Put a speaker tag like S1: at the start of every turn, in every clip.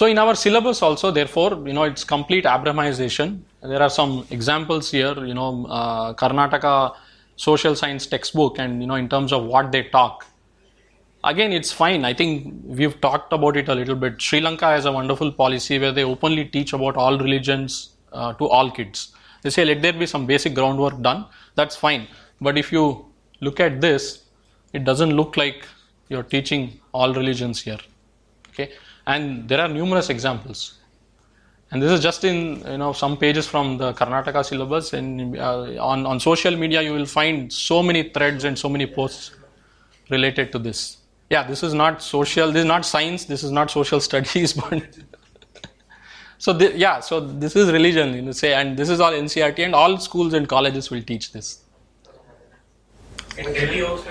S1: So in our syllabus also, therefore, you know, it's complete Abrahamization. There are some examples here, you know, uh, Karnataka social science textbook and, you know, in terms of what they talk. Again, it's fine. I think we've talked about it a little bit. Sri Lanka has a wonderful policy where they openly teach about all religions uh, to all kids. They say, let there be some basic groundwork done. That's fine. But if you look at this, it doesn't look like you're teaching all religions here. Okay and there are numerous examples. And this is just in you know some pages from the Karnataka syllabus. And uh, on on social media you will find so many threads and so many posts related to this. Yeah this is not social this is not science this is not social studies but so the, yeah so this is religion you know say and this is all ncert and all schools and colleges will teach this.
S2: In Delhi also.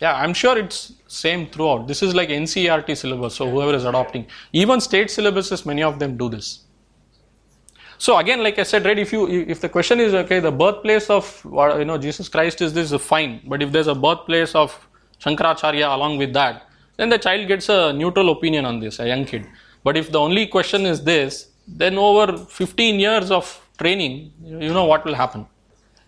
S1: Yeah i'm sure it's same throughout. This is like ncert syllabus so whoever is adopting. Even state syllabuses many of them do this. So again like i said right if you if the question is okay the birthplace of uh, you know jesus christ is this fine. But if there's a birthplace of shankaracharya along with that then the child gets a neutral opinion on this a young kid. But if the only question is this then over 15 years of training you know what will happen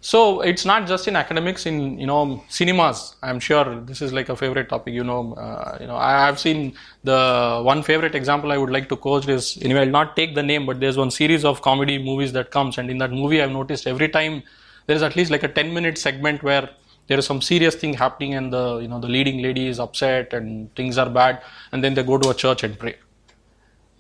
S1: so it's not just in academics in you know cinemas i'm sure. This is like a favorite topic you know uh, you know i have seen the one favorite example i would like to quote is anyway i'll not take the name but there's one series of comedy movies that comes and in that movie i've noticed every time there is at least like a 10 minute segment where there is some serious thing happening and the you know the leading lady is upset and things are bad and then they go to a church and pray.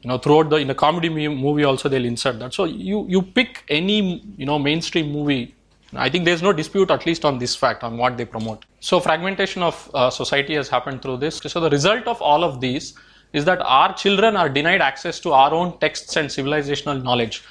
S1: You know throughout the in a comedy movie also they'll insert that. So you you pick any you know mainstream movie i think there's no dispute at least on this fact on what they promote. So fragmentation of uh, society has happened through this. So the result of all of these is that our children are denied access to our own texts and civilizational knowledge